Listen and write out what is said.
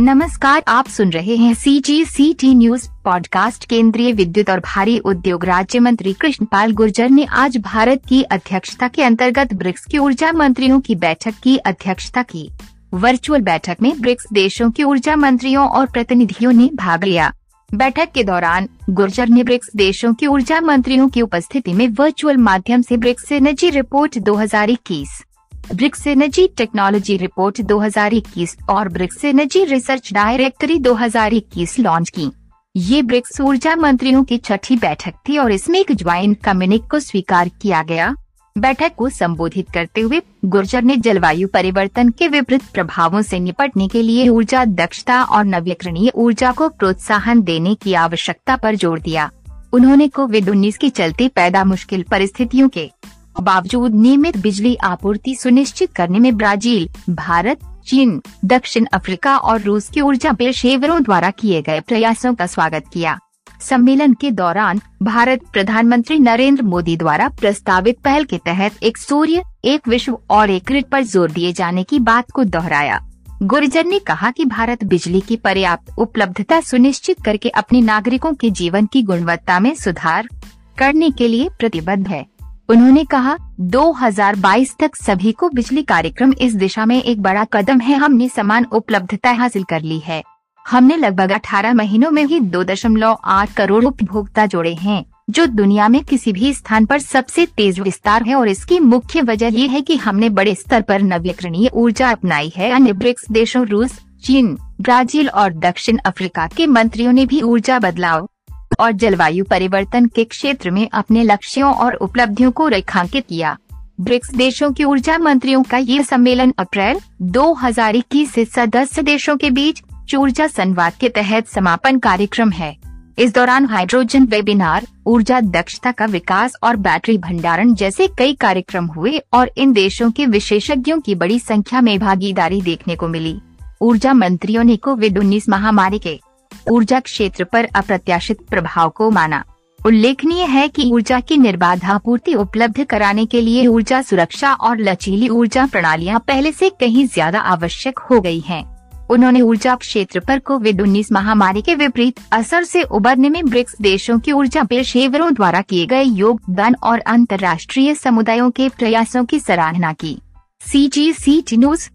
नमस्कार, आप सुन रहे हैं C G C T news podcast केंद्रीय विद्युत और भारी उद्योग राज्य मंत्री कृष्ण पाल गुर्जर ने आज भारत की अध्यक्षता के अंतर्गत ब्रिक्स की ऊर्जा मंत्रियों की बैठक की अध्यक्षता की। वर्चुअल बैठक में ब्रिक्स देशों के ऊर्जा मंत्रियों और प्रतिनिधियों ने भाग लिया। बैठक के दौरान गुर्जर ने ब्रिक्स देशों के ऊर्जा मंत्रियों की उपस्थिति में वर्चुअल माध्यम से BRICS energy report 2021 BRICS energy technology report 2021 और BRICS energy research directory 2021 launch की। ये ब्रिक्स ऊर्जा मंत्रियों की छठी बैठक थी और इसमें एक ज्वाइंट कम्युनिक को स्वीकार किया गया। बैठक को संबोधित करते हुए गुर्जर ने जलवायु परिवर्तन के विपरीत प्रभावों से निपटने के लिए ऊर्जा दक्षता और नवीकरणीय ऊर्जा को प्रोत्साहन देने की आवश्यकता पर ज़ोर दिया। उन्होंने कोविड उन्नीस के चलते पैदा मुश्किल परिस्थितियों के बावजूद नियमित बिजली आपूर्ति सुनिश्चित करने में ब्राज़ील, भारत, चीन, दक्षिण अफ्रीका और रूस के ऊर्जा पेशेवरों द्वारा किए गए प्रयासों का स्वागत किया। सम्मेलन के दौरान भारत प्रधानमंत्री नरेंद्र मोदी द्वारा प्रस्तावित पहल के तहत एक सूर्य, एक विश्व और एक ग्रिड पर ज़ोर दिए जाने की बात को दोहराया। गुर्जर ने कहा कि भारत बिजली की पर्याप्त उपलब्धता सुनिश्चित करके अपने नागरिकों के जीवन की गुणवत्ता में सुधार करने के लिए प्रतिबद्ध है। उन्होंने कहा 2022 तक सभी को बिजली कार्यक्रम इस दिशा में एक बड़ा कदम है। हमने समान उपलब्धता हासिल कर ली है। हमने लगभग 18 महीनों में ही 2.8 करोड़ उपभोक्ता जोड़े हैं, जो दुनिया में किसी भी स्थान पर सबसे तेज विस्तार है और इसकी मुख्य वजह ये है कि हमने बड़े स्तर पर नवीकरणीय ऊर्जा अपनाई है। अन्य ब्रिक्स देशों, रूस, चीन, ब्राज़ील और दक्षिण अफ्रीका के मंत्रियों ने भी ऊर्जा बदलाव और जलवायु परिवर्तन के क्षेत्र में अपने लक्ष्यों और उपलब्धियों को रेखांकित किया। ब्रिक्स देशों के ऊर्जा मंत्रियों का ये सम्मेलन अप्रैल 2021 से सदस्य देशों के बीच ऊर्जा संवाद के तहत समापन कार्यक्रम है। इस दौरान हाइड्रोजन वेबिनार, ऊर्जा दक्षता का विकास और बैटरी भंडारण जैसे कई कार्यक्रम हुए और इन देशों के विशेषज्ञों की बड़ी संख्या में भागीदारी देखने को मिली। ऊर्जा मंत्रियों ने कोविड उन्नीस महामारी के ऊर्जा क्षेत्र पर अप्रत्याशित प्रभाव को माना उल्लेखनीय है कि ऊर्जा की निर्बाध आपूर्ति उपलब्ध कराने के लिए ऊर्जा सुरक्षा और लचीली ऊर्जा प्रणालियाँ पहले से कहीं ज़्यादा आवश्यक हो गई हैं। उन्होंने ऊर्जा क्षेत्र पर कोविड उन्नीस महामारी के विपरीत असर से उबरने में ब्रिक्स देशों की ऊर्जा पेशेवरों द्वारा किए गए योगदान और अंतर्राष्ट्रीय समुदायों के प्रयासों की सराहना की सी जी सी टी न्यूज़